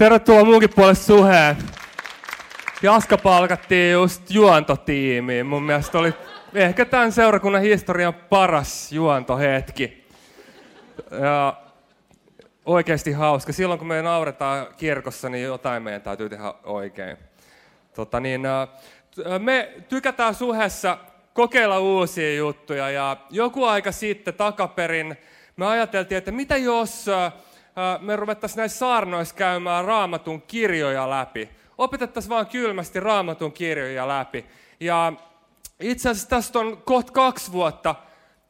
Tervetuloa muunkin puolesta suheen. Jaska palkattiin just juontotiimiin. Mun mielestä oli ehkä tämän seurakunnan historian paras juontohetki. Ja oikeasti hauska. Silloin kun me nauretaan kirkossa, niin jotain meidän täytyy tehdä oikein. Tota niin, me tykätään suhessa kokeilla uusia juttuja ja joku aika sitten takaperin me ajateltiin, että mitä jos me ruvettaisiin näissä saarnoissa käymään raamatun kirjoja läpi. Opetettaisiin vaan kylmästi raamatun kirjoja läpi. Ja itse asiassa tästä on kohta kaksi vuotta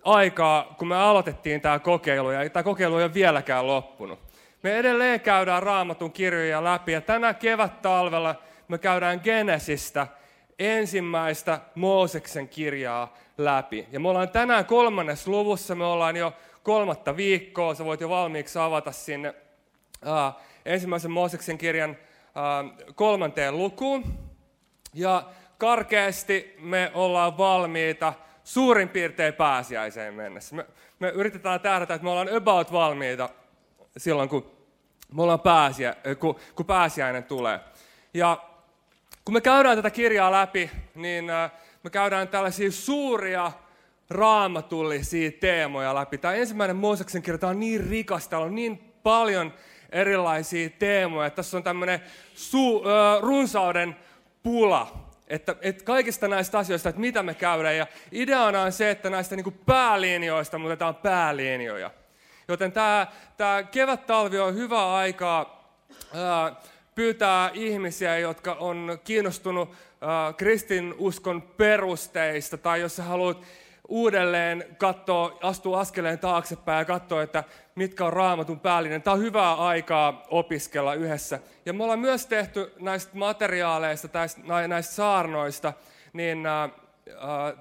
aikaa, kun me aloitettiin tämä kokeilu, ja tämä kokeilu ei ole vieläkään loppunut. Me edelleen käydään raamatun kirjoja läpi, ja tänä kevät-talvella me käydään Genesistä ensimmäistä Mooseksen kirjaa läpi. Ja me ollaan tänään kolmannes luvussa, me ollaan jo kolmatta viikkoa, sä voit jo valmiiksi avata sinne ää, ensimmäisen Mooseksen kirjan ää, kolmanteen lukuun. Ja karkeasti me ollaan valmiita suurin piirtein pääsiäiseen mennessä. Me, me yritetään tähdätä, että me ollaan about valmiita silloin, kun, me ollaan pääsiä, kun, kun pääsiäinen tulee. Ja kun me käydään tätä kirjaa läpi, niin me käydään tällaisia suuria raamatullisia teemoja läpi. Tämä ensimmäinen Mooseksen kirja, on niin rikas, täällä on niin paljon erilaisia teemoja. Tässä on tämmöinen su, äh, runsauden pula, että, että kaikista näistä asioista, että mitä me käydään. Ja ideana on se, että näistä niin päälinjoista muutetaan päälinjoja. Joten tämä, tämä kevät-talvi on hyvä aikaa ää, pyytää ihmisiä, jotka on kiinnostunut ää, kristinuskon perusteista, tai jos sä haluat uudelleen katsoa, astuu askeleen taaksepäin ja katsoa, että mitkä on raamatun päällinen. Tämä on hyvää aikaa opiskella yhdessä. Ja me ollaan myös tehty näistä materiaaleista, näistä saarnoista, niin äh, äh,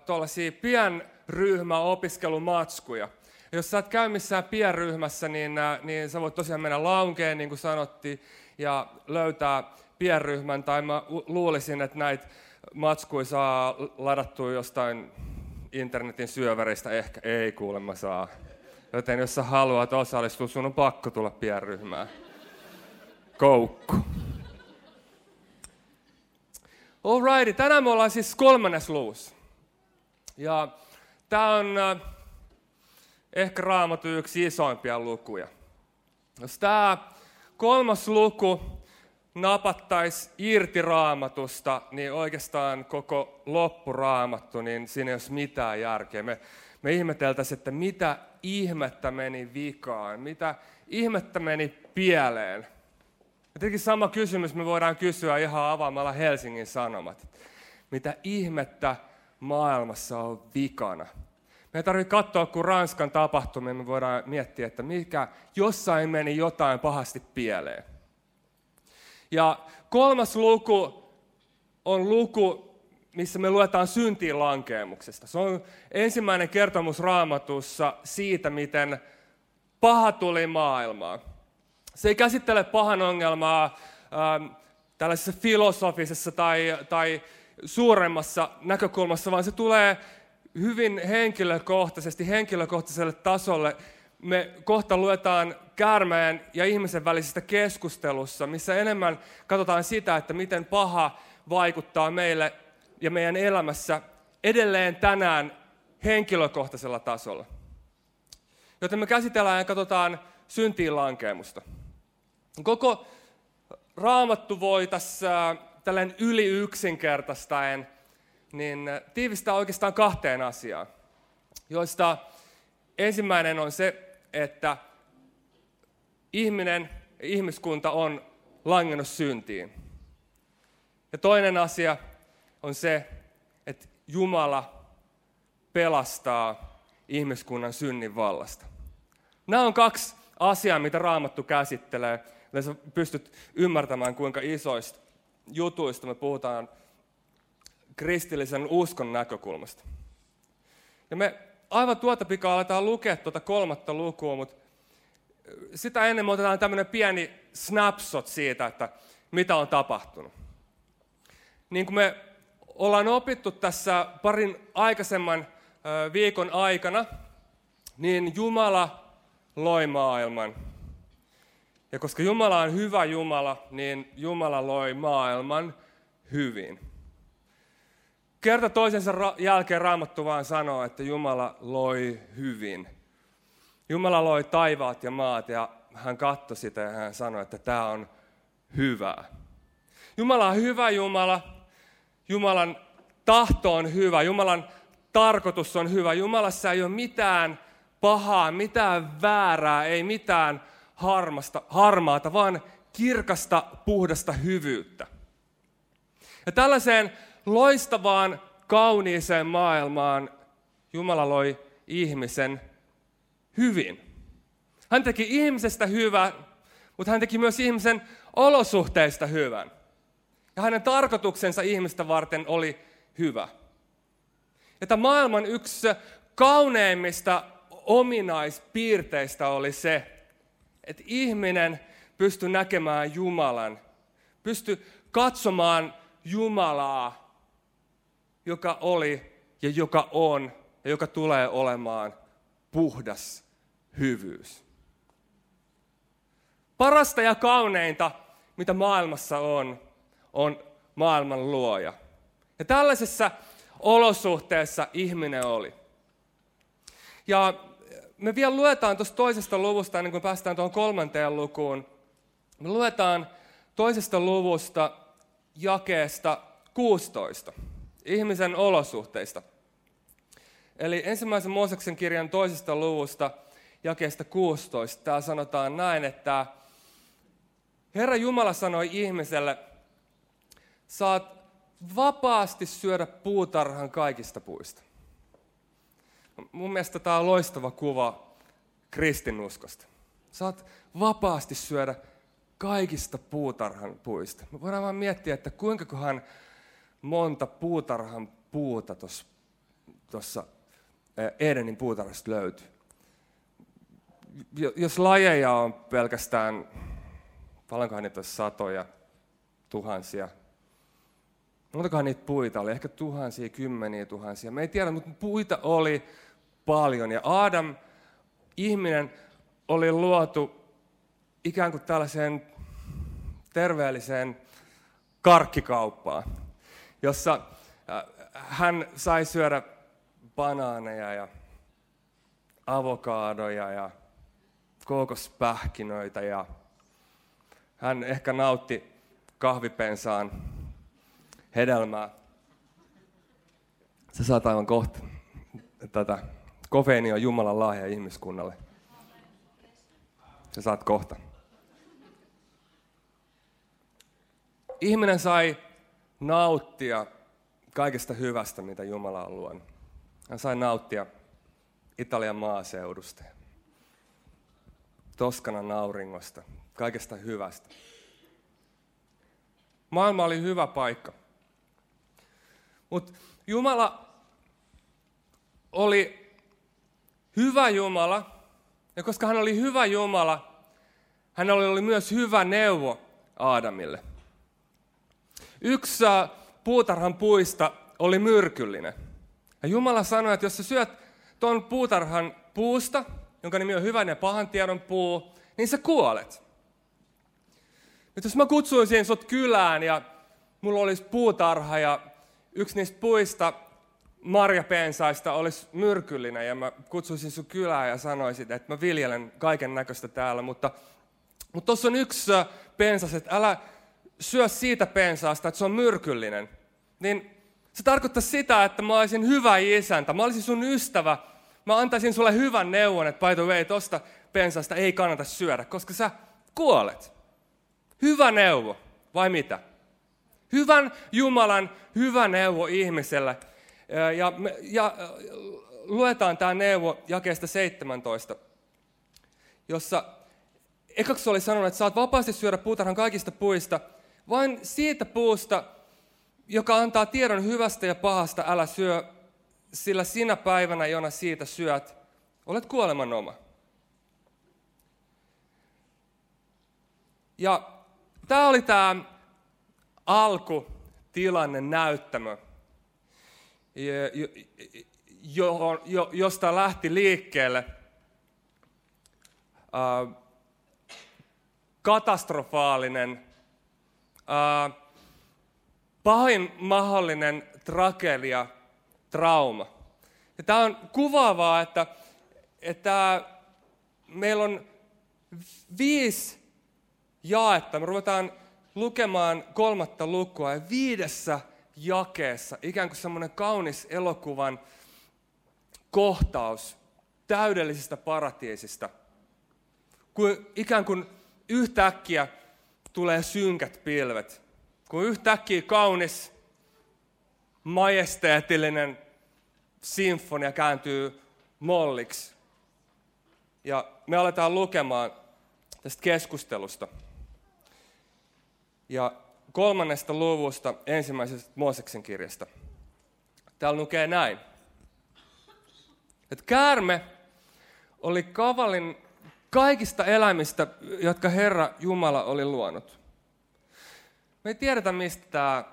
tuollaisia pienryhmäopiskelumatskuja. Jos sä et käy missään pienryhmässä, niin, äh, niin sä voit tosiaan mennä launkeen, niin kuin sanottiin, ja löytää pienryhmän, tai mä luulisin, että näitä matskuja saa ladattua jostain internetin syöväristä ehkä ei kuulemma saa. Joten jos sä haluat osallistua, sun on pakko tulla pienryhmään. Koukku. Alrighty, tänään me ollaan siis kolmannes luvussa. Ja tämä on äh, ehkä raamattu yksi isoimpia lukuja. Jos tämä kolmas luku napattaisi irti raamatusta, niin oikeastaan koko loppuraamattu, niin siinä ei olisi mitään järkeä. Me, me ihmeteltäisiin, että mitä ihmettä meni vikaan, mitä ihmettä meni pieleen. Ja tietenkin sama kysymys me voidaan kysyä ihan avaamalla Helsingin Sanomat. Mitä ihmettä maailmassa on vikana? Me ei tarvitse katsoa, kun Ranskan tapahtumia me voidaan miettiä, että mikä jossain meni jotain pahasti pieleen. Ja kolmas luku on luku, missä me luetaan syntiin lankeemuksesta. Se on ensimmäinen kertomus raamatussa siitä, miten paha tuli maailmaan. Se ei käsittele pahan ongelmaa ähm, tällaisessa filosofisessa tai, tai suuremmassa näkökulmassa, vaan se tulee hyvin henkilökohtaisesti, henkilökohtaiselle tasolle me kohta luetaan käärmeen ja ihmisen välisestä keskustelussa, missä enemmän katsotaan sitä, että miten paha vaikuttaa meille ja meidän elämässä edelleen tänään henkilökohtaisella tasolla. Joten me käsitellään ja katsotaan syntiin lankeemusta. Koko raamattu voi tässä tällainen yli yksinkertaistaen niin tiivistää oikeastaan kahteen asiaan, joista ensimmäinen on se, että ihminen, ihmiskunta on langennut syntiin. Ja toinen asia on se, että Jumala pelastaa ihmiskunnan synnin vallasta. Nämä on kaksi asiaa, mitä Raamattu käsittelee. Ja sä pystyt ymmärtämään, kuinka isoista jutuista me puhutaan kristillisen uskon näkökulmasta. Ja me aivan tuota pikaa aletaan lukea tuota kolmatta lukua, mutta sitä ennen me otetaan tämmöinen pieni snapshot siitä, että mitä on tapahtunut. Niin kuin me ollaan opittu tässä parin aikaisemman viikon aikana, niin Jumala loi maailman. Ja koska Jumala on hyvä Jumala, niin Jumala loi maailman hyvin. Kerta toisensa jälkeen Raamattu vaan sanoo, että Jumala loi hyvin. Jumala loi taivaat ja maat ja hän katsoi sitä ja hän sanoi, että tämä on hyvää. Jumala on hyvä Jumala. Jumalan tahto on hyvä. Jumalan tarkoitus on hyvä. Jumalassa ei ole mitään pahaa, mitään väärää, ei mitään harmasta, harmaata, vaan kirkasta, puhdasta hyvyyttä. Ja tällaiseen loistavaan, kauniiseen maailmaan Jumala loi ihmisen hyvin. Hän teki ihmisestä hyvän, mutta hän teki myös ihmisen olosuhteista hyvän. Ja hänen tarkoituksensa ihmistä varten oli hyvä. Että maailman yksi kauneimmista ominaispiirteistä oli se, että ihminen pystyi näkemään Jumalan, pystyi katsomaan Jumalaa, joka oli ja joka on ja joka tulee olemaan puhdas hyvyys. Parasta ja kauneinta, mitä maailmassa on, on maailman luoja. Ja tällaisessa olosuhteessa ihminen oli. Ja me vielä luetaan tuosta toisesta luvusta, ennen kuin päästään tuohon kolmanteen lukuun. Me luetaan toisesta luvusta jakeesta 16, ihmisen olosuhteista. Eli ensimmäisen Mooseksen kirjan toisesta luvusta jakeesta 16, täällä sanotaan näin, että Herra Jumala sanoi ihmiselle, saat vapaasti syödä puutarhan kaikista puista. Mun mielestä tämä on loistava kuva kristinuskosta. Saat vapaasti syödä kaikista puutarhan puista. Me voidaan vaan miettiä, että kuinka kohan monta puutarhan puuta tuossa Edenin puutarhasta löytyy. Jos lajeja on pelkästään, paljonkohan niitä olisi satoja, tuhansia, montakohan niitä puita oli, ehkä tuhansia, kymmeniä tuhansia. Me ei tiedä, mutta puita oli paljon. Ja Adam, ihminen, oli luotu ikään kuin tällaiseen terveelliseen karkkikauppaan, jossa äh, hän sai syödä banaaneja ja avokaadoja ja kookospähkinöitä ja hän ehkä nautti kahvipensaan hedelmää. Sä saat aivan kohta tätä Kofeini on Jumalan lahja ihmiskunnalle. Sä saat kohta. Ihminen sai nauttia kaikesta hyvästä, mitä Jumala on luonut. Hän sai nauttia Italian maaseudusta, Toskanan auringosta, kaikesta hyvästä. Maailma oli hyvä paikka. Mutta Jumala oli hyvä Jumala, ja koska hän oli hyvä Jumala, hän oli myös hyvä neuvo Aadamille. Yksi puutarhan puista oli myrkyllinen. Ja Jumala sanoi, että jos sä syöt tuon puutarhan puusta, jonka nimi on hyvän ja pahan tiedon puu, niin sä kuolet. Nyt jos mä kutsuisin sut kylään ja mulla olisi puutarha ja yksi niistä puista marjapensaista olisi myrkyllinen ja mä kutsuisin sun kylään ja sanoisin, että mä viljelen kaiken näköistä täällä, mutta mutta tuossa on yksi äh, pensas, että älä syö siitä pensaasta, että se on myrkyllinen. Niin se tarkoittaa sitä, että mä olisin hyvä isäntä, mä olisin sun ystävä, mä antaisin sulle hyvän neuvon, että by the way, tosta pensasta ei kannata syödä, koska sä kuolet. Hyvä neuvo, vai mitä? Hyvän Jumalan hyvä neuvo ihmiselle, ja, ja luetaan tämä neuvo jakeesta 17, jossa ekaksi oli sanonut, että saat vapaasti syödä puutarhan kaikista puista, vain siitä puusta, joka antaa tiedon hyvästä ja pahasta, älä syö, sillä sinä päivänä, jona siitä syöt, olet kuoleman oma. Ja tämä oli tämä alkutilanne näyttämö josta lähti liikkeelle katastrofaalinen, pahin mahdollinen tragedia, trauma. Ja tämä on kuvaavaa, että, että meillä on viisi jaetta. Me ruvetaan lukemaan kolmatta lukua ja viidessä jakeessa ikään kuin semmoinen kaunis elokuvan kohtaus täydellisestä paratiisista. Kun ikään kuin yhtäkkiä tulee synkät pilvet. Kun yhtäkkiä kaunis, majesteettinen sinfonia kääntyy molliksi. Ja me aletaan lukemaan tästä keskustelusta. Ja kolmannesta luvusta ensimmäisestä Mooseksen kirjasta. Täällä lukee näin. Että käärme oli kavalin kaikista eläimistä, jotka Herra Jumala oli luonut. Me ei tiedetä, mistä tämä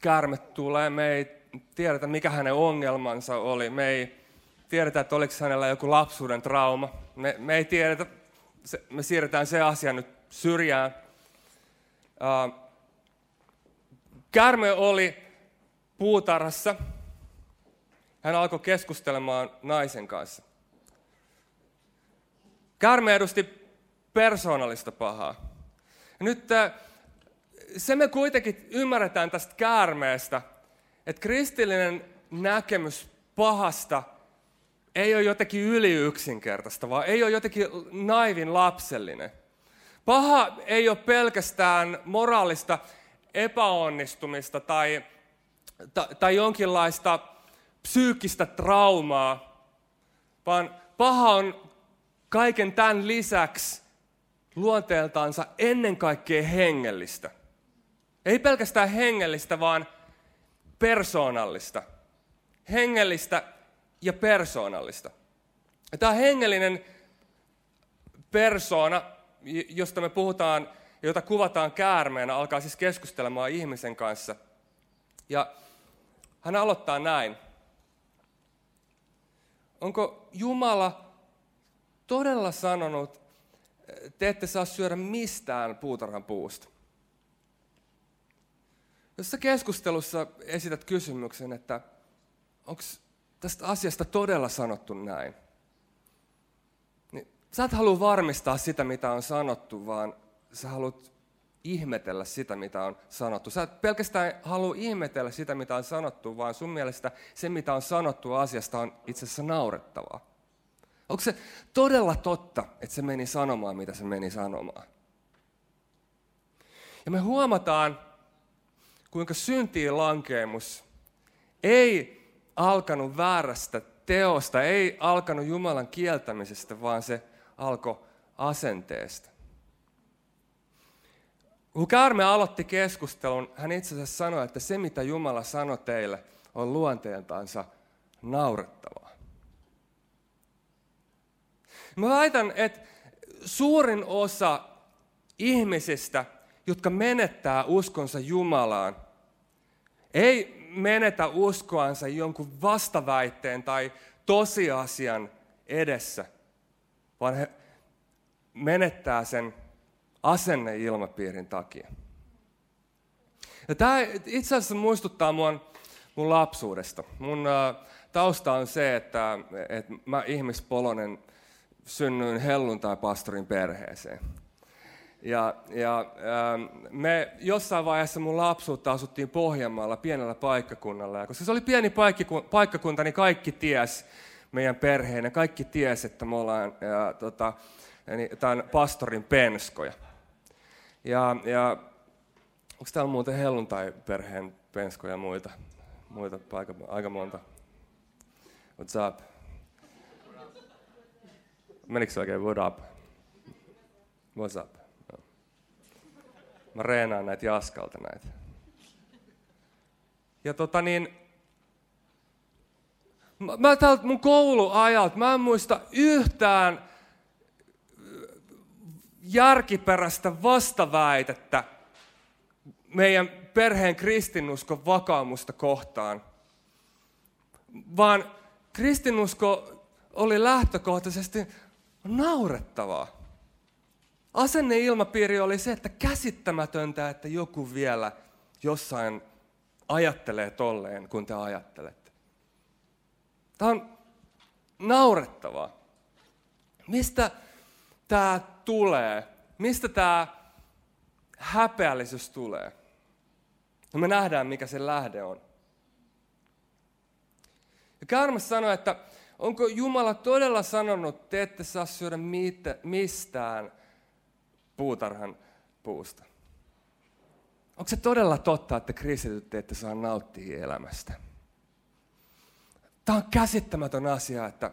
käärme tulee. Me ei tiedetä, mikä hänen ongelmansa oli. Me ei tiedetä, että oliko hänellä joku lapsuuden trauma. Me, me ei tiedetä, se, me siirretään se asia nyt syrjään. Uh, Kärme oli puutarhassa. Hän alkoi keskustelemaan naisen kanssa. Kärme edusti persoonallista pahaa. Nyt se me kuitenkin ymmärretään tästä käärmeestä, että kristillinen näkemys pahasta ei ole jotenkin yli yksinkertaista, vaan ei ole jotenkin naivin lapsellinen. Paha ei ole pelkästään moraalista epäonnistumista tai, tai, tai jonkinlaista psyykkistä traumaa, vaan paha on kaiken tämän lisäksi luonteeltaansa ennen kaikkea hengellistä. Ei pelkästään hengellistä, vaan persoonallista. Hengellistä ja persoonallista. Ja tämä hengellinen persoona, josta me puhutaan, jota kuvataan käärmeenä, alkaa siis keskustelemaan ihmisen kanssa. Ja hän aloittaa näin. Onko Jumala todella sanonut, te ette saa syödä mistään puutarhan puusta? Jos sä keskustelussa esität kysymyksen, että onko tästä asiasta todella sanottu näin, niin sä et halua varmistaa sitä, mitä on sanottu, vaan sä haluat ihmetellä sitä, mitä on sanottu. Sä et pelkästään halua ihmetellä sitä, mitä on sanottu, vaan sun mielestä se, mitä on sanottu asiasta, on itse asiassa naurettavaa. Onko se todella totta, että se meni sanomaan, mitä se meni sanomaan? Ja me huomataan, kuinka syntiin lankeemus ei alkanut väärästä teosta, ei alkanut Jumalan kieltämisestä, vaan se alkoi asenteesta. Kun Käärme aloitti keskustelun, hän itse asiassa sanoi, että se mitä Jumala sanoi teille on luonteeltaansa naurettavaa. Mä väitän, että suurin osa ihmisistä, jotka menettää uskonsa Jumalaan, ei menetä uskoansa jonkun vastaväitteen tai tosiasian edessä, vaan he menettää sen asenneilmapiirin takia. Ja tämä itse asiassa muistuttaa mun, mun lapsuudesta. Mun äh, tausta on se, että, että mä ihmispolonen synnyin helluntai-pastorin perheeseen. Ja, ja ähm, me jossain vaiheessa mun lapsuutta asuttiin Pohjanmaalla pienellä paikkakunnalla. Ja koska se oli pieni paikkakunta, niin kaikki ties meidän perheen ja kaikki ties, että me ollaan ja, tota, niin, tämän pastorin penskoja. Ja, ja onko täällä muuten helluntai-perheen penskoja ja muita? Muita aika, aika monta. What's up? Menikö se oikein what up? What's up? Mä reenaan näitä jaskalta näitä. Ja tota niin, mä, mä täältä mun kouluajalta, mä en muista yhtään järkiperäistä vastaväitettä meidän perheen kristinuskon vakaumusta kohtaan. Vaan kristinusko oli lähtökohtaisesti naurettavaa. asenneilmapiiri oli se, että käsittämätöntä, että joku vielä jossain ajattelee tolleen, kun te ajattelette. Tämä on naurettavaa. Mistä tämä tulee? Mistä tämä häpeällisyys tulee? No me nähdään, mikä se lähde on. Ja Kärmäs sanoi, että onko Jumala todella sanonut, te ette saa syödä mistään puutarhan puusta? Onko se todella totta, että kristityt ette saa nauttia elämästä? Tämä on käsittämätön asia, että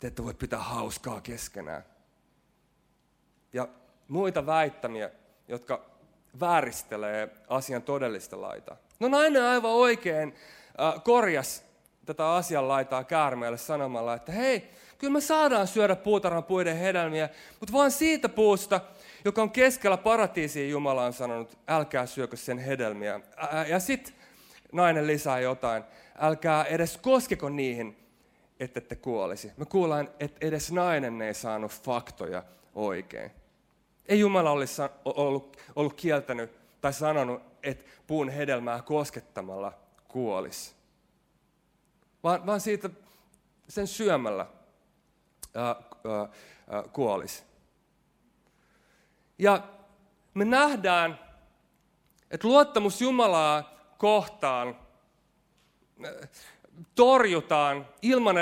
te ette voi pitää hauskaa keskenään. Ja muita väittämiä, jotka vääristelee asian todellista laitaa. No nainen aivan oikein äh, korjas tätä asian laitaa käärmeelle sanomalla, että hei, kyllä me saadaan syödä puutarhan puiden hedelmiä, mutta vain siitä puusta, joka on keskellä paratiisia, Jumala on sanonut, älkää syökö sen hedelmiä. Ää, ja sitten nainen lisää jotain, älkää edes koskeko niihin, että te kuolisi. Me kuullaan, että edes nainen ei saanut faktoja oikein. Ei Jumala olisi ollut, ollut kieltänyt tai sanonut, että puun hedelmää koskettamalla kuolisi. Vaan, vaan siitä sen syömällä ää, ää, kuolisi. Ja me nähdään, että luottamus Jumalaa kohtaan torjutaan ilman,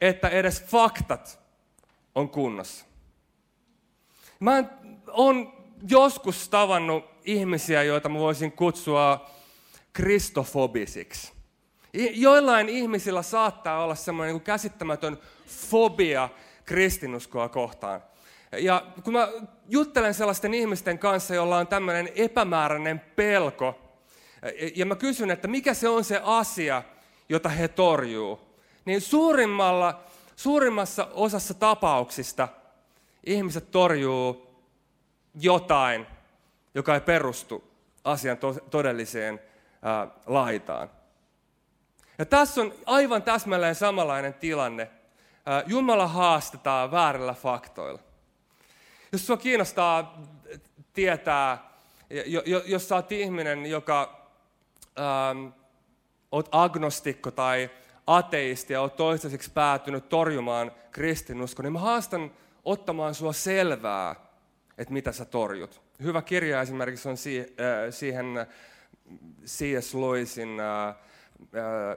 että edes faktat on kunnossa. Mä oon joskus tavannut ihmisiä, joita mä voisin kutsua kristofobisiksi. Joillain ihmisillä saattaa olla semmoinen niin käsittämätön fobia kristinuskoa kohtaan. Ja kun mä juttelen sellaisten ihmisten kanssa, joilla on tämmöinen epämääräinen pelko, ja mä kysyn, että mikä se on se asia, jota he torjuu, niin suurimmalla, suurimmassa osassa tapauksista ihmiset torjuu jotain, joka ei perustu asian to- todelliseen laitaan. Ja tässä on aivan täsmälleen samanlainen tilanne. Jumala haastetaan väärillä faktoilla. Jos sinua kiinnostaa tietää, jos sä oot ihminen, joka ähm, oot agnostikko tai ateisti ja oot toistaiseksi päätynyt torjumaan kristinusko, niin mä haastan ottamaan sua selvää, että mitä sä torjut. Hyvä kirja esimerkiksi on siihen C.S. Lewisin äh,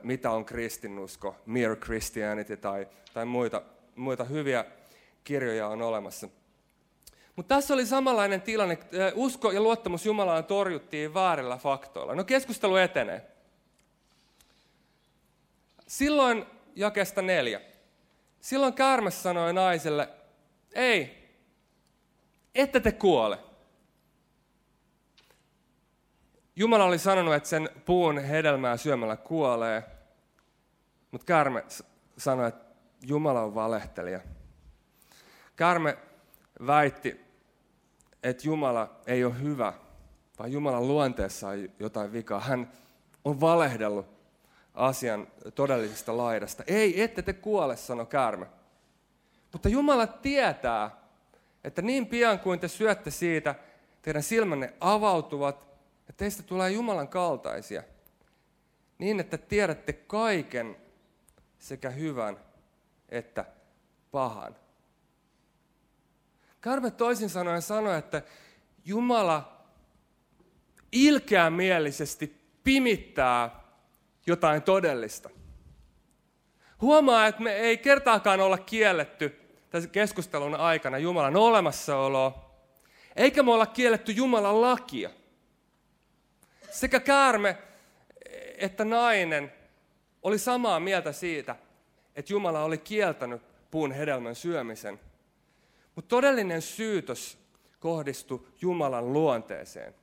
Mitä on kristinusko, Mere Christianity tai, tai muita, muita hyviä kirjoja on olemassa. Mutta tässä oli samanlainen tilanne. Usko ja luottamus Jumalaan torjuttiin väärillä faktoilla. No keskustelu etenee. Silloin jakesta neljä. Silloin käärme sanoi naiselle, ei, ette te kuole. Jumala oli sanonut, että sen puun hedelmää syömällä kuolee, mutta käärme sanoi, että Jumala on valehtelija. Käärme väitti, että Jumala ei ole hyvä, vaan Jumalan luonteessa on jotain vikaa. Hän on valehdellut asian todellisesta laidasta. Ei, ette te kuole, sano käärme. Mutta Jumala tietää, että niin pian kuin te syötte siitä, teidän silmänne avautuvat ja teistä tulee Jumalan kaltaisia. Niin, että tiedätte kaiken sekä hyvän että pahan. Karme toisin sanoen sanoi, että Jumala ilkeämielisesti pimittää jotain todellista. Huomaa, että me ei kertaakaan olla kielletty tässä keskustelun aikana Jumalan olemassaoloa, eikä me olla kielletty Jumalan lakia. Sekä käärme että nainen oli samaa mieltä siitä, että Jumala oli kieltänyt puun hedelmän syömisen – mutta todellinen syytös kohdistui Jumalan luonteeseen.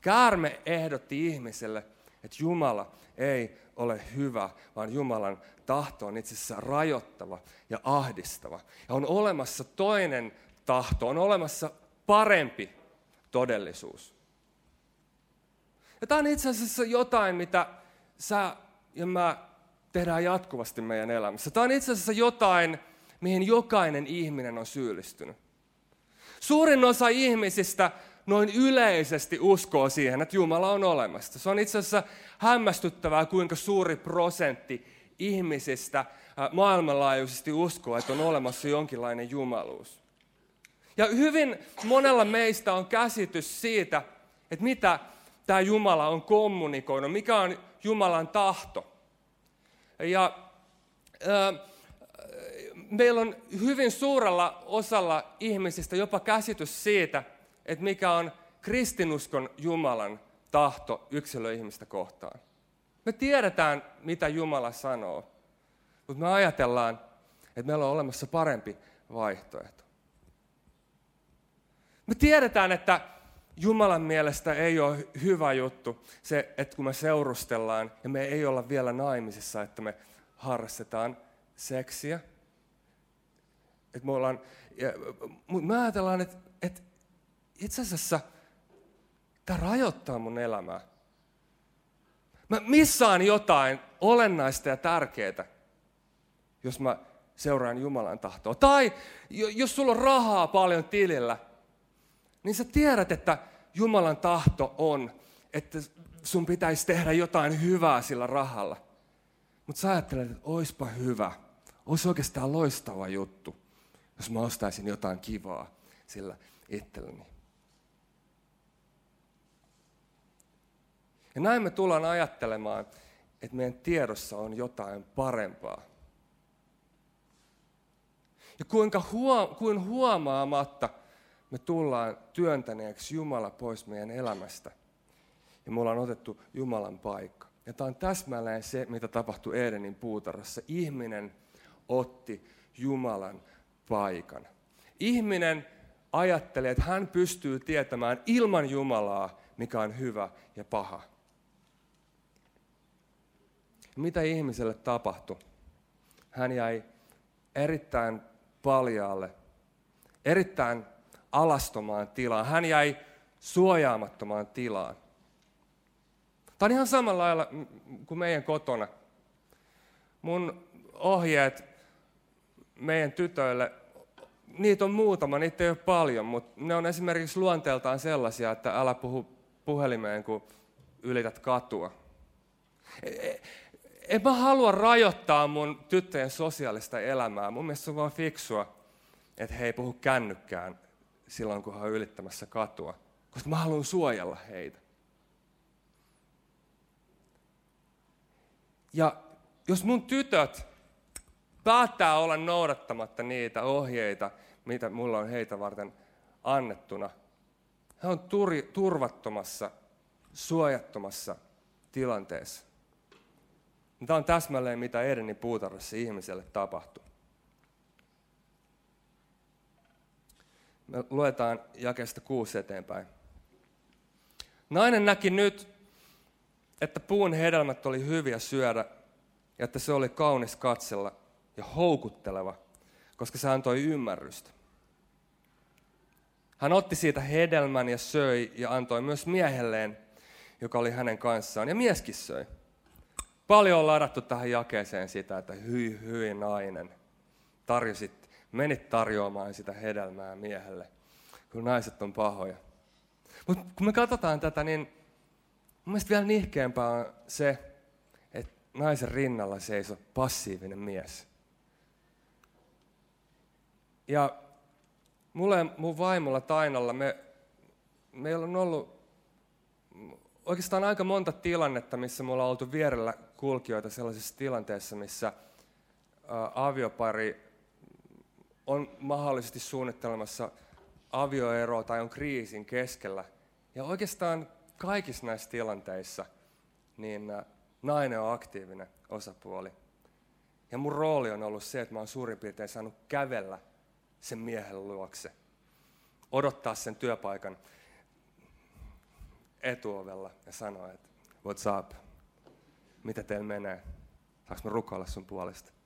Käärme ehdotti ihmiselle, että Jumala ei ole hyvä, vaan Jumalan tahto on itse asiassa rajoittava ja ahdistava. Ja on olemassa toinen tahto, on olemassa parempi todellisuus. Ja tämä on itse asiassa jotain, mitä sä ja mä tehdään jatkuvasti meidän elämässä. Tämä on itse asiassa jotain, mihin jokainen ihminen on syyllistynyt. Suurin osa ihmisistä noin yleisesti uskoo siihen, että Jumala on olemassa. Se on itse asiassa hämmästyttävää, kuinka suuri prosentti ihmisistä maailmanlaajuisesti uskoo, että on olemassa jonkinlainen jumaluus. Ja hyvin monella meistä on käsitys siitä, että mitä tämä Jumala on kommunikoinut, mikä on Jumalan tahto. Ja äh, meillä on hyvin suurella osalla ihmisistä jopa käsitys siitä, että mikä on kristinuskon Jumalan tahto yksilöihmistä kohtaan. Me tiedetään, mitä Jumala sanoo, mutta me ajatellaan, että meillä on olemassa parempi vaihtoehto. Me tiedetään, että Jumalan mielestä ei ole hyvä juttu se, että kun me seurustellaan ja me ei olla vielä naimisissa, että me harrastetaan seksiä. Että me ollaan, ja, mutta me ajatellaan, että, että itse asiassa tämä rajoittaa mun elämää. Mä missaan jotain olennaista ja tärkeää, jos mä seuraan Jumalan tahtoa. Tai jos sulla on rahaa paljon tilillä, niin sä tiedät, että Jumalan tahto on, että sun pitäisi tehdä jotain hyvää sillä rahalla. Mutta sä ajattelet, että oispa hyvä, olisi oikeastaan loistava juttu, jos mä ostaisin jotain kivaa sillä itselleni. Ja näin me tullaan ajattelemaan, että meidän tiedossa on jotain parempaa. Ja kuinka huo, kuin huomaamatta me tullaan työntäneeksi Jumala pois meidän elämästä. Ja me ollaan otettu Jumalan paikka. Ja tämä on täsmälleen se, mitä tapahtui Edenin puutarhassa. Ihminen otti Jumalan paikan. Ihminen ajatteli, että hän pystyy tietämään ilman Jumalaa, mikä on hyvä ja paha. Mitä ihmiselle tapahtui? Hän jäi erittäin paljaalle, erittäin alastomaan tilaan. Hän jäi suojaamattomaan tilaan. Tämä on ihan samalla lailla kuin meidän kotona. Mun ohjeet meidän tytöille, niitä on muutama, niitä ei ole paljon, mutta ne on esimerkiksi luonteeltaan sellaisia, että älä puhu puhelimeen, kun ylität katua. E, e, en mä halua rajoittaa mun tyttöjen sosiaalista elämää. Mun mielestä se on vaan fiksua, että he ei puhu kännykkään silloin, kun he on ylittämässä katua. Koska mä haluan suojella heitä. Ja jos mun tytöt päättää olla noudattamatta niitä ohjeita, mitä mulla on heitä varten annettuna, he on turvattomassa, suojattomassa tilanteessa. Tämä on täsmälleen, mitä Edenin puutarhassa ihmiselle tapahtui. Me luetaan jakeesta kuusi eteenpäin. Nainen näki nyt, että puun hedelmät oli hyviä syödä ja että se oli kaunis katsella ja houkutteleva, koska se antoi ymmärrystä. Hän otti siitä hedelmän ja söi ja antoi myös miehelleen, joka oli hänen kanssaan, ja mieskin söi. Paljon on ladattu tähän jakeeseen sitä, että hyi hyi nainen, tarjosit, menit tarjoamaan sitä hedelmää miehelle, kun naiset on pahoja. Mutta kun me katsotaan tätä, niin mun mielestä vielä nihkeämpää on se, että naisen rinnalla seisoo passiivinen mies. Ja mulle mun vaimolla Tainalla, me, meillä on ollut oikeastaan aika monta tilannetta, missä me ollaan oltu vierellä kulkijoita sellaisessa tilanteessa, missä aviopari on mahdollisesti suunnittelemassa avioeroa tai on kriisin keskellä. Ja oikeastaan kaikissa näissä tilanteissa niin nainen on aktiivinen osapuoli. Ja mun rooli on ollut se, että mä oon suurin piirtein saanut kävellä sen miehen luokse. Odottaa sen työpaikan etuovella ja sanoa, että what's up, mitä teillä menee, saanko mä rukoilla sun puolesta.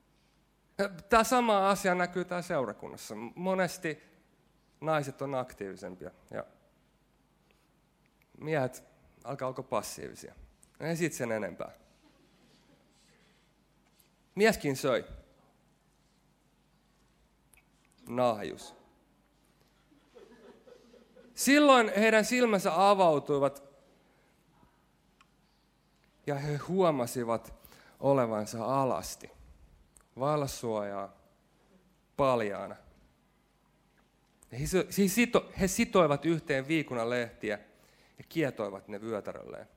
Tämä sama asia näkyy täällä seurakunnassa. Monesti naiset on aktiivisempia ja miehet alkaa olla passiivisia. Ei siitä sen enempää. Mieskin söi. Naajus. Silloin heidän silmänsä avautuivat ja he huomasivat olevansa alasti, vailla suojaa, paljaana. He sitoivat yhteen viikunan lehtiä ja kietoivat ne vyötärölleen.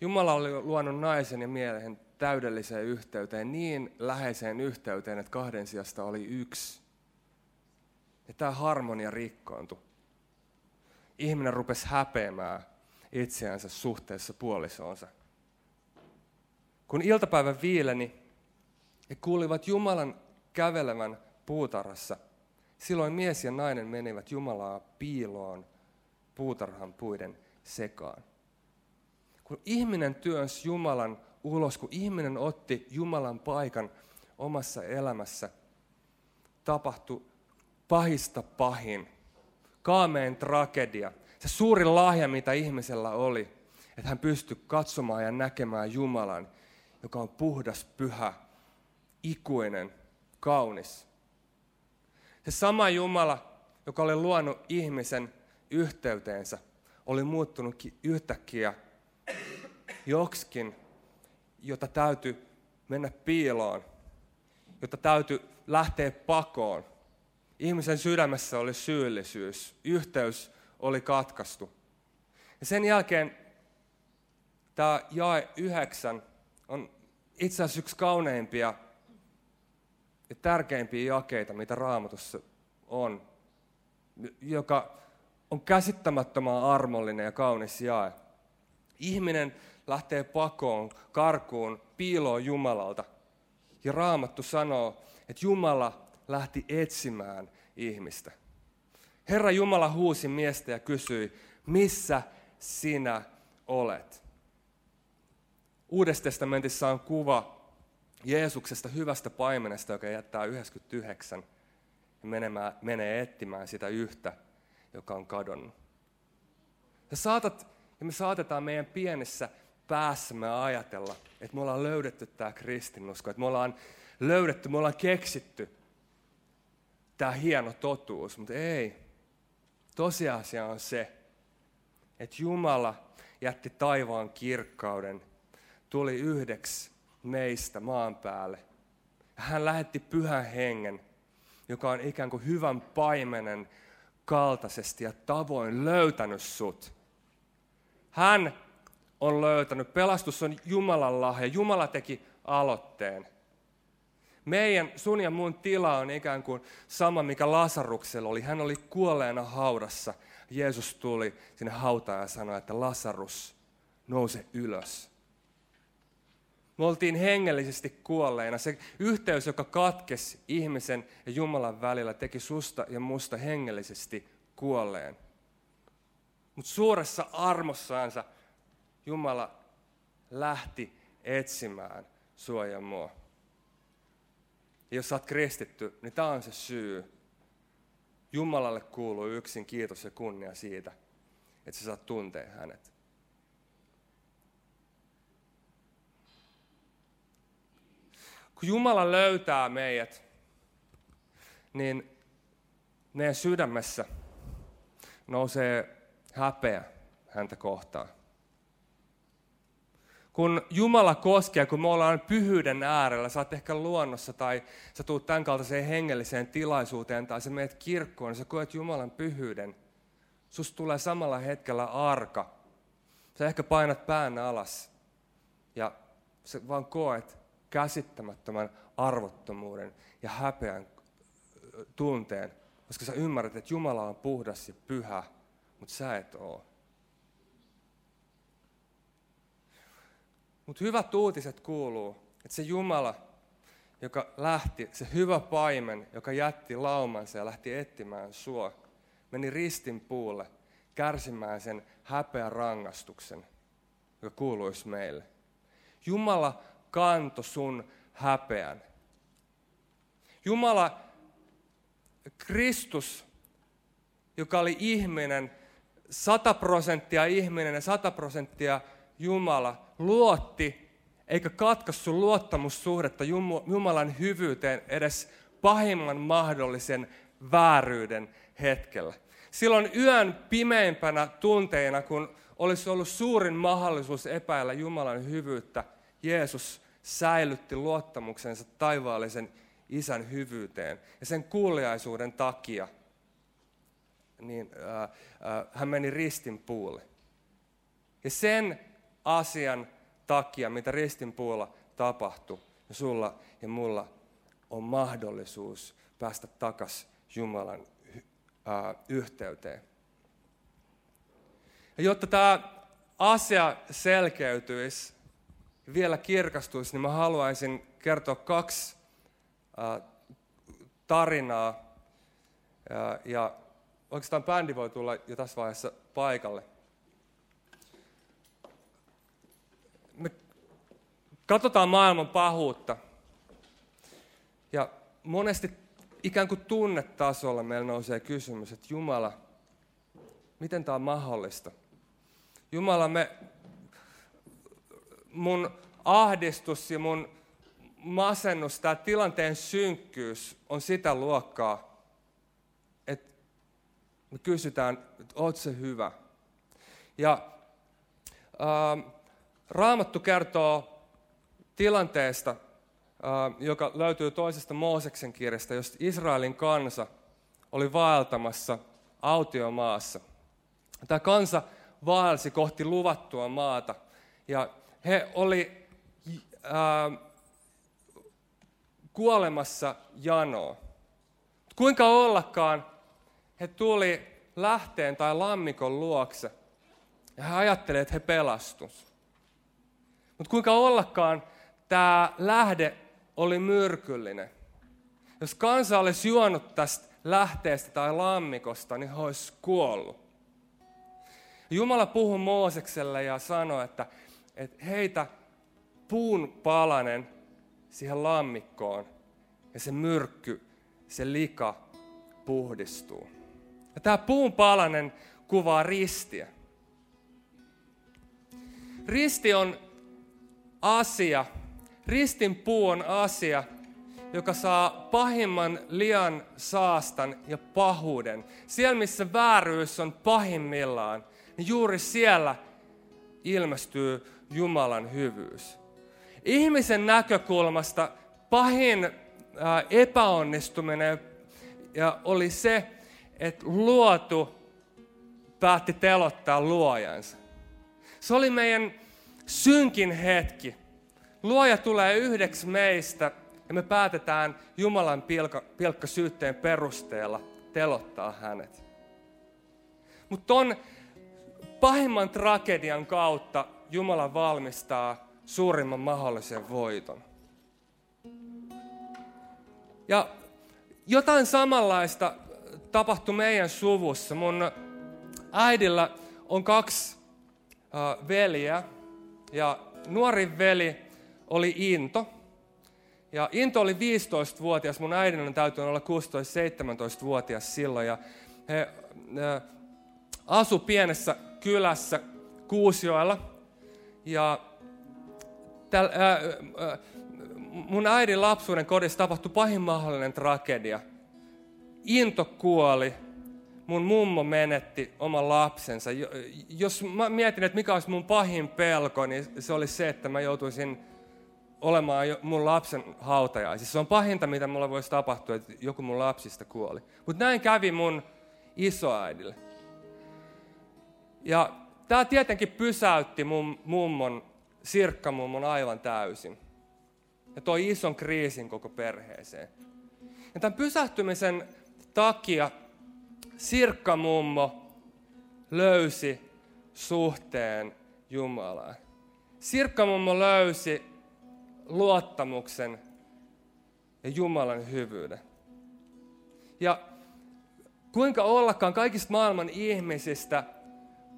Jumala oli luonut naisen ja miehen täydelliseen yhteyteen, niin läheiseen yhteyteen, että kahden sijasta oli yksi. Ja tämä harmonia rikkoontui. Ihminen rupesi häpeämään itseänsä suhteessa puolisoonsa. Kun iltapäivä viileni, he kuulivat Jumalan kävelevän puutarhassa. Silloin mies ja nainen menivät Jumalaa piiloon puutarhan puiden sekaan. Kun ihminen työnsi Jumalan ulos, kun ihminen otti Jumalan paikan omassa elämässä, tapahtui pahista pahin, kaameen tragedia, se suuri lahja, mitä ihmisellä oli, että hän pystyi katsomaan ja näkemään Jumalan, joka on puhdas, pyhä, ikuinen, kaunis. Se sama Jumala, joka oli luonut ihmisen yhteyteensä, oli muuttunutkin yhtäkkiä joksikin, jota täytyy mennä piiloon, jota täytyy lähteä pakoon. Ihmisen sydämessä oli syyllisyys, yhteys oli katkaistu. Ja sen jälkeen tämä jae yhdeksän on itse asiassa yksi kauneimpia ja tärkeimpiä jakeita, mitä raamatussa on, joka on käsittämättömän armollinen ja kaunis jae. Ihminen lähtee pakoon, karkuun, piiloon Jumalalta. Ja Raamattu sanoo, että Jumala lähti etsimään ihmistä. Herra Jumala huusi miestä ja kysyi, missä sinä olet? Uudessa testamentissa on kuva Jeesuksesta hyvästä paimenesta, joka jättää 99 ja menee etsimään sitä yhtä, joka on kadonnut. Ja, saatat, ja me saatetaan meidän pienessä päässämme ajatella, että me ollaan löydetty tämä kristinusko, että me ollaan löydetty, me ollaan keksitty tämä hieno totuus, mutta ei. Tosiasia on se, että Jumala jätti taivaan kirkkauden, tuli yhdeksi meistä maan päälle. Hän lähetti pyhän hengen, joka on ikään kuin hyvän paimenen kaltaisesti ja tavoin löytänyt sut. Hän on löytänyt. Pelastus on Jumalan lahja. Jumala teki aloitteen. Meidän, sun ja mun tila on ikään kuin sama, mikä Lasaruksella oli. Hän oli kuolleena haudassa. Jeesus tuli sinne hautaan ja sanoi, että Lasarus, nouse ylös. Me oltiin hengellisesti kuolleina. Se yhteys, joka katkesi ihmisen ja Jumalan välillä, teki susta ja musta hengellisesti kuolleen. Mutta suuressa armossaansa Jumala lähti etsimään sua ja mua. Ja jos sä oot kristitty, niin tämä on se syy. Jumalalle kuuluu yksin kiitos ja kunnia siitä, että sä saat tuntea hänet. Kun Jumala löytää meidät, niin meidän sydämessä nousee häpeä häntä kohtaan kun Jumala koskee, kun me ollaan pyhyyden äärellä, sä oot ehkä luonnossa tai sä tuut tämän kaltaiseen hengelliseen tilaisuuteen tai sä meet kirkkoon, niin sä koet Jumalan pyhyyden. Susta tulee samalla hetkellä arka. Sä ehkä painat pään alas ja sä vaan koet käsittämättömän arvottomuuden ja häpeän tunteen, koska sä ymmärrät, että Jumala on puhdas ja pyhä, mutta sä et ole. Mutta hyvät uutiset kuuluu, että se Jumala, joka lähti, se hyvä paimen, joka jätti laumansa ja lähti etsimään sua, meni ristin puulle kärsimään sen häpeän rangastuksen, joka kuuluisi meille. Jumala kanto sun häpeän. Jumala, Kristus, joka oli ihminen, sata prosenttia ihminen ja sata prosenttia Jumala luotti eikä katkaissut luottamussuhdetta Jumalan hyvyyteen edes pahimman mahdollisen vääryyden hetkellä. Silloin yön pimeimpänä tunteina, kun olisi ollut suurin mahdollisuus epäillä Jumalan hyvyyttä, Jeesus säilytti luottamuksensa taivaallisen isän hyvyyteen. Ja sen kuuliaisuuden takia niin, ää, ää, hän meni ristin puulle. Ja sen asian takia, mitä ristin puulla tapahtui, sulla ja mulla on mahdollisuus päästä takaisin Jumalan ää, yhteyteen. Ja jotta tämä asia selkeytyisi, vielä kirkastuisi, niin mä haluaisin kertoa kaksi tarinaa. Ja, ja oikeastaan bändi voi tulla jo tässä vaiheessa paikalle. Me katsotaan maailman pahuutta. Ja monesti ikään kuin tunnetasolla meillä nousee kysymys, että Jumala, miten tämä on mahdollista? Jumala, me, mun ahdistus ja mun masennus, tämä tilanteen synkkyys on sitä luokkaa, että me kysytään, että oot se hyvä. Ja ää, Raamattu kertoo tilanteesta, ää, joka löytyy toisesta Mooseksen kirjasta, josta Israelin kansa oli vaeltamassa autiomaassa. Tämä kansa vaelsi kohti luvattua maata ja he oli ää, kuolemassa janoa. Kuinka ollakaan he tuli lähteen tai lammikon luokse ja he ajattelivat, että he pelastus. Mutta kuinka ollakaan tämä lähde oli myrkyllinen. Jos kansa olisi juonut tästä lähteestä tai lammikosta, niin he olisi kuollut. Jumala puhui Moosekselle ja sanoi, että, että heitä puun palanen siihen lammikkoon ja se myrkky, se lika puhdistuu. Ja tämä puun palanen kuvaa ristiä. Risti on asia, ristin puu on asia, joka saa pahimman lian saastan ja pahuuden. Siellä, missä vääryys on pahimmillaan, niin juuri siellä ilmestyy Jumalan hyvyys. Ihmisen näkökulmasta pahin epäonnistuminen oli se, että luotu päätti telottaa luojansa. Se oli meidän synkin hetki. Luoja tulee yhdeksi meistä ja me päätetään Jumalan pilkka syytteen perusteella telottaa hänet. Mutta ton pahimman tragedian kautta Jumala valmistaa suurimman mahdollisen voiton. Ja jotain samanlaista tapahtui meidän suvussa. Mun äidillä on kaksi veliä ja nuori veli oli Into. Ja Into oli 15-vuotias, mun äidin on täytynyt olla 16-17-vuotias silloin. Ja he asu pienessä kylässä Kuusioilla. Ja täl, ää, ää, mun äidin lapsuuden kodissa tapahtui pahin mahdollinen tragedia. Into kuoli, mun mummo menetti oman lapsensa. Jos mä mietin, että mikä olisi mun pahin pelko, niin se oli se, että mä joutuisin olemaan mun lapsen hautajaisissa. Se on pahinta, mitä mulle voisi tapahtua, että joku mun lapsista kuoli. Mutta näin kävi mun isoäidille. Ja tämä tietenkin pysäytti mun mummon, sirkkamummon aivan täysin. Ja toi ison kriisin koko perheeseen. Ja tämän pysähtymisen takia sirkkamummo löysi suhteen Jumalaan. Sirkkamummo löysi luottamuksen ja Jumalan hyvyyden. Ja kuinka ollakaan kaikista maailman ihmisistä –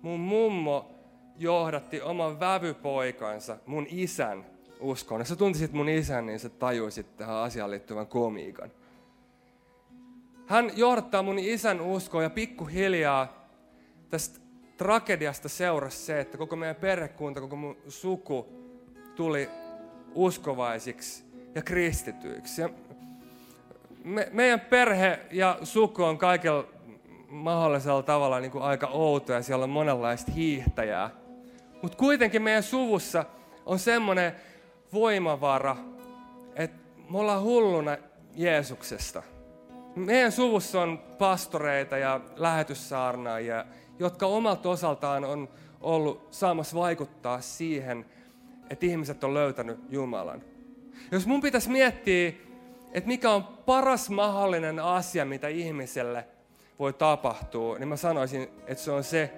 mun mummo johdatti oman vävypoikansa, mun isän uskoon. Ja sä tuntisit mun isän, niin sä tajuisit tähän asiaan liittyvän komiikan. Hän johdattaa mun isän uskoon ja pikkuhiljaa tästä tragediasta seurasi se, että koko meidän perhekunta, koko mun suku tuli uskovaisiksi ja kristityiksi. Ja me, meidän perhe ja suku on kaikella mahdollisella tavalla niin kuin aika outo ja siellä on monenlaista hiihtäjää. Mutta kuitenkin meidän suvussa on semmoinen voimavara, että me ollaan hulluna Jeesuksesta. Meidän suvussa on pastoreita ja lähetyssaarnaajia, jotka omalta osaltaan on ollut saamassa vaikuttaa siihen, että ihmiset on löytänyt Jumalan. Jos mun pitäisi miettiä, että mikä on paras mahdollinen asia, mitä ihmiselle voi tapahtua, niin mä sanoisin, että se on se,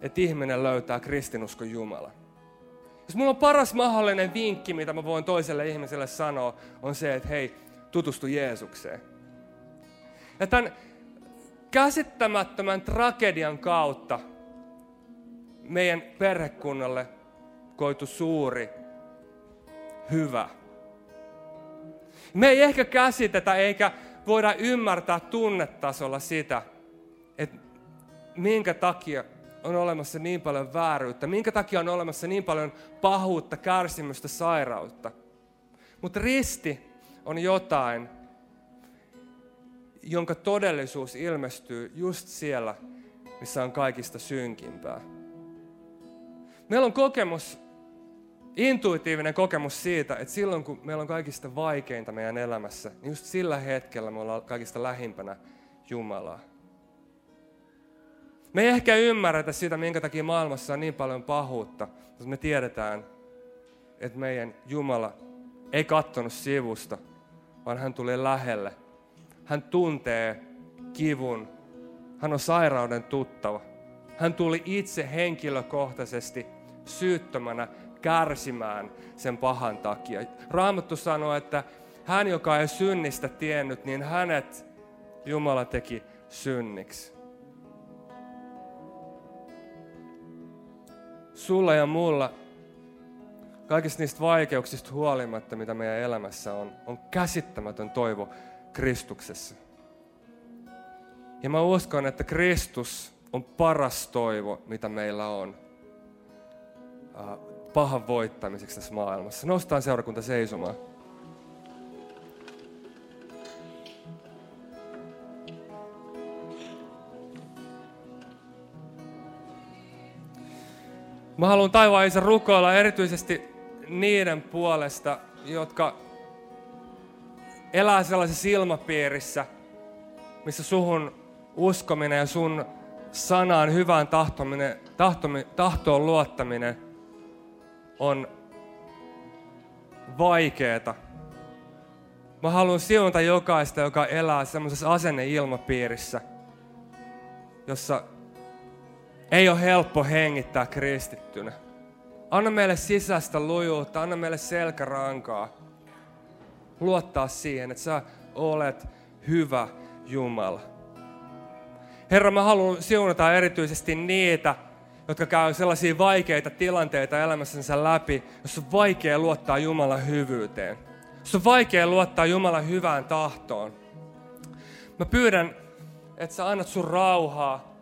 että ihminen löytää kristinuskon Jumala. Jos mulla on paras mahdollinen vinkki, mitä mä voin toiselle ihmiselle sanoa, on se, että hei, tutustu Jeesukseen. Ja tämän käsittämättömän tragedian kautta meidän perhekunnalle koitu suuri hyvä. Me ei ehkä käsitetä eikä voida ymmärtää tunnetasolla sitä, että minkä takia on olemassa niin paljon vääryyttä, minkä takia on olemassa niin paljon pahuutta, kärsimystä, sairautta. Mutta risti on jotain, jonka todellisuus ilmestyy just siellä, missä on kaikista synkimpää. Meillä on kokemus, intuitiivinen kokemus siitä, että silloin kun meillä on kaikista vaikeinta meidän elämässä, niin just sillä hetkellä me ollaan kaikista lähimpänä Jumalaa. Me ei ehkä ymmärretä sitä, minkä takia maailmassa on niin paljon pahuutta, mutta me tiedetään, että meidän Jumala ei kattonut sivusta, vaan hän tuli lähelle. Hän tuntee kivun. Hän on sairauden tuttava. Hän tuli itse henkilökohtaisesti syyttömänä kärsimään sen pahan takia. Raamattu sanoo, että hän, joka ei synnistä tiennyt, niin hänet Jumala teki synniksi. Sulla ja mulla kaikista niistä vaikeuksista huolimatta, mitä meidän elämässä on, on käsittämätön toivo Kristuksessa. Ja mä uskon, että Kristus on paras toivo, mitä meillä on pahan voittamiseksi tässä maailmassa. Nostaan seurakunta seisomaan. Mä haluan taivaan isä rukoilla erityisesti niiden puolesta, jotka elää sellaisessa ilmapiirissä, missä suhun uskominen ja sun sanaan hyvään tahtominen, tahtomi, tahtoon luottaminen on vaikeeta. Mä haluan siunata jokaista, joka elää semmoisessa asenneilmapiirissä, jossa ei ole helppo hengittää kristittynä. Anna meille sisäistä lujuutta, anna meille selkärankaa. Luottaa siihen, että sä olet hyvä Jumala. Herra, mä haluan siunata erityisesti niitä, jotka käy sellaisia vaikeita tilanteita elämässänsä läpi, jos on vaikea luottaa Jumalan hyvyyteen. Jos on vaikea luottaa Jumalan hyvään tahtoon. Mä pyydän, että sä annat sun rauhaa,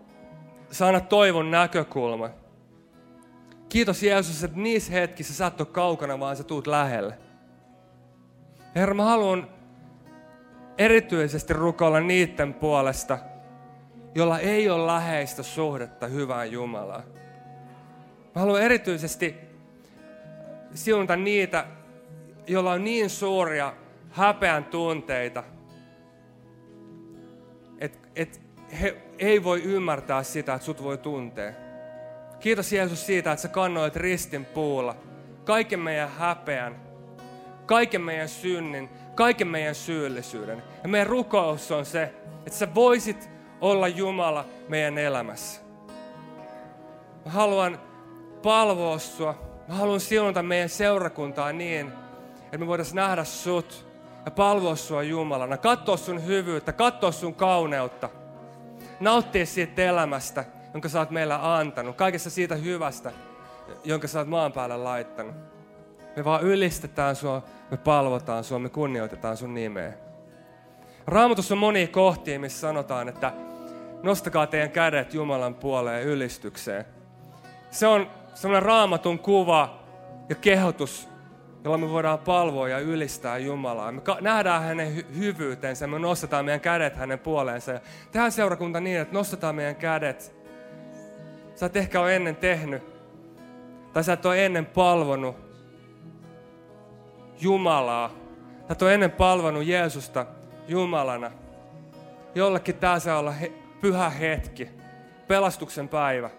sä annat toivon näkökulma. Kiitos Jeesus, että niissä hetkissä sä et ole kaukana, vaan sä tuut lähelle. Herra, mä haluan erityisesti rukoilla niiden puolesta, jolla ei ole läheistä suhdetta hyvään Jumalaan. Mä haluan erityisesti siunata niitä, joilla on niin suuria häpeän tunteita, että et he ei voi ymmärtää sitä, että sut voi tuntea. Kiitos Jeesus siitä, että sä kannoit ristin puulla kaiken meidän häpeän, kaiken meidän synnin, kaiken meidän syyllisyyden. Ja meidän rukous on se, että sä voisit olla Jumala meidän elämässä. Mä haluan palvoa sua. Mä haluan siunata meidän seurakuntaa niin, että me voitaisiin nähdä sut ja palvoa sua Jumalana. Katsoa sun hyvyyttä, katsoa sun kauneutta. Nauttia siitä elämästä, jonka sä oot meillä antanut. Kaikessa siitä hyvästä, jonka sä oot maan päälle laittanut. Me vaan ylistetään sua, me palvotaan sua, me kunnioitetaan sun nimeä. Raamatussa on monia kohtia, missä sanotaan, että nostakaa teidän kädet Jumalan puoleen ylistykseen. Se on semmoinen raamatun kuva ja kehotus jolla me voidaan palvoa ja ylistää Jumalaa. Me nähdään hänen hy- hyvyytensä, me nostetaan meidän kädet hänen puoleensa. Tehdään seurakunta niin, että nostetaan meidän kädet. Sä et ehkä ole ennen tehnyt, tai sä et ole ennen palvonut Jumalaa. Sä et ole ennen palvonut Jeesusta Jumalana. Jollekin tää saa olla he- pyhä hetki, pelastuksen päivä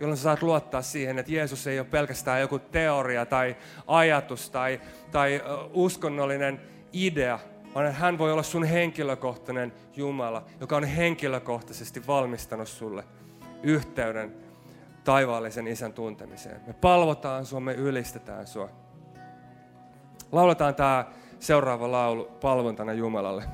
jolloin sä saat luottaa siihen, että Jeesus ei ole pelkästään joku teoria tai ajatus tai, tai uskonnollinen idea, vaan että hän voi olla sun henkilökohtainen Jumala, joka on henkilökohtaisesti valmistanut sulle yhteyden taivaallisen isän tuntemiseen. Me palvotaan sua, me ylistetään sua. Lauletaan tämä seuraava laulu palvontana Jumalalle.